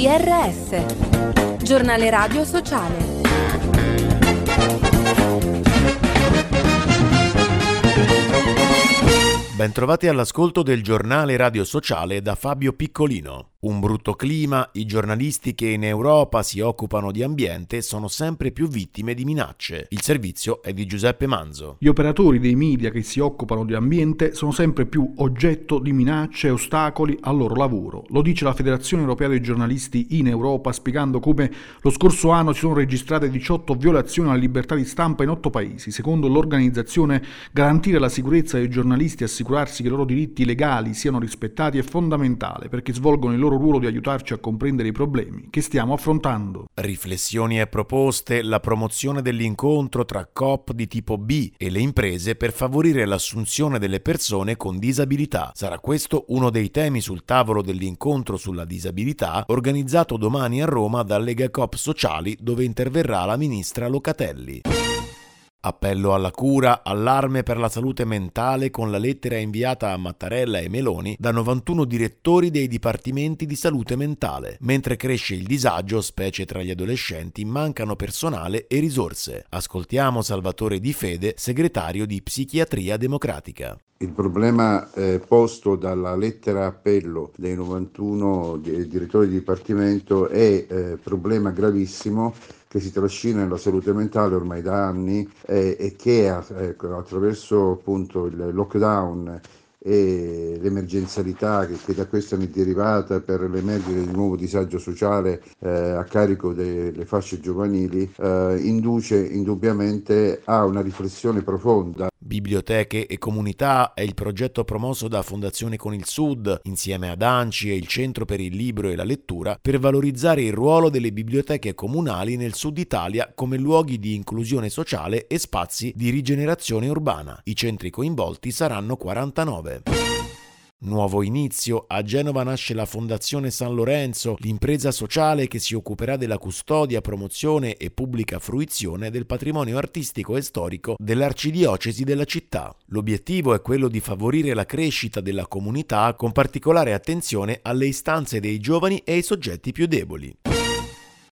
GRS, giornale radio sociale. Bentrovati all'ascolto del giornale radio sociale da Fabio Piccolino. Un brutto clima, i giornalisti che in Europa si occupano di ambiente sono sempre più vittime di minacce. Il servizio è di Giuseppe Manzo. Gli operatori dei media che si occupano di ambiente sono sempre più oggetto di minacce e ostacoli al loro lavoro. Lo dice la Federazione Europea dei Giornalisti in Europa spiegando come lo scorso anno si sono registrate 18 violazioni alla libertà di stampa in 8 paesi. Secondo l'organizzazione garantire la sicurezza dei giornalisti e assicurarsi che i loro diritti legali siano rispettati è fondamentale perché svolgono il loro loro ruolo di aiutarci a comprendere i problemi che stiamo affrontando. Riflessioni e proposte, la promozione dell'incontro tra COP di tipo B e le imprese per favorire l'assunzione delle persone con disabilità. Sarà questo uno dei temi sul tavolo dell'incontro sulla disabilità organizzato domani a Roma da Lega Coop Sociali dove interverrà la ministra Locatelli. Appello alla cura, allarme per la salute mentale con la lettera inviata a Mattarella e Meloni da 91 direttori dei dipartimenti di salute mentale. Mentre cresce il disagio, specie tra gli adolescenti, mancano personale e risorse. Ascoltiamo Salvatore Di Fede, segretario di Psichiatria Democratica. Il problema eh, posto dalla lettera appello dei 91 direttori di dipartimento è eh, problema gravissimo che si trascina nella salute mentale ormai da anni eh, e che ecco, attraverso appunto il lockdown e l'emergenzialità che, che, da questo ne è derivata per l'emergere di nuovo disagio sociale eh, a carico delle fasce giovanili eh, induce indubbiamente a una riflessione profonda Biblioteche e comunità è il progetto promosso da Fondazione con il Sud, insieme ad ANCI e il Centro per il Libro e la Lettura, per valorizzare il ruolo delle biblioteche comunali nel Sud Italia come luoghi di inclusione sociale e spazi di rigenerazione urbana. I centri coinvolti saranno 49. Nuovo inizio, a Genova nasce la Fondazione San Lorenzo, l'impresa sociale che si occuperà della custodia, promozione e pubblica fruizione del patrimonio artistico e storico dell'arcidiocesi della città. L'obiettivo è quello di favorire la crescita della comunità con particolare attenzione alle istanze dei giovani e ai soggetti più deboli.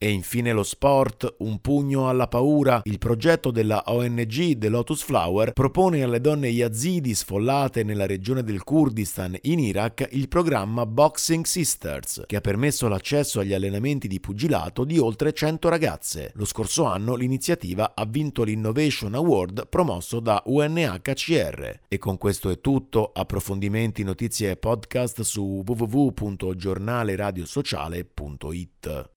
E infine lo sport, un pugno alla paura. Il progetto della ONG The Lotus Flower propone alle donne yazidi sfollate nella regione del Kurdistan in Iraq il programma Boxing Sisters, che ha permesso l'accesso agli allenamenti di pugilato di oltre 100 ragazze. Lo scorso anno l'iniziativa ha vinto l'Innovation Award promosso da UNHCR. E con questo è tutto. Approfondimenti, notizie e podcast su www.giornaleradiosociale.it.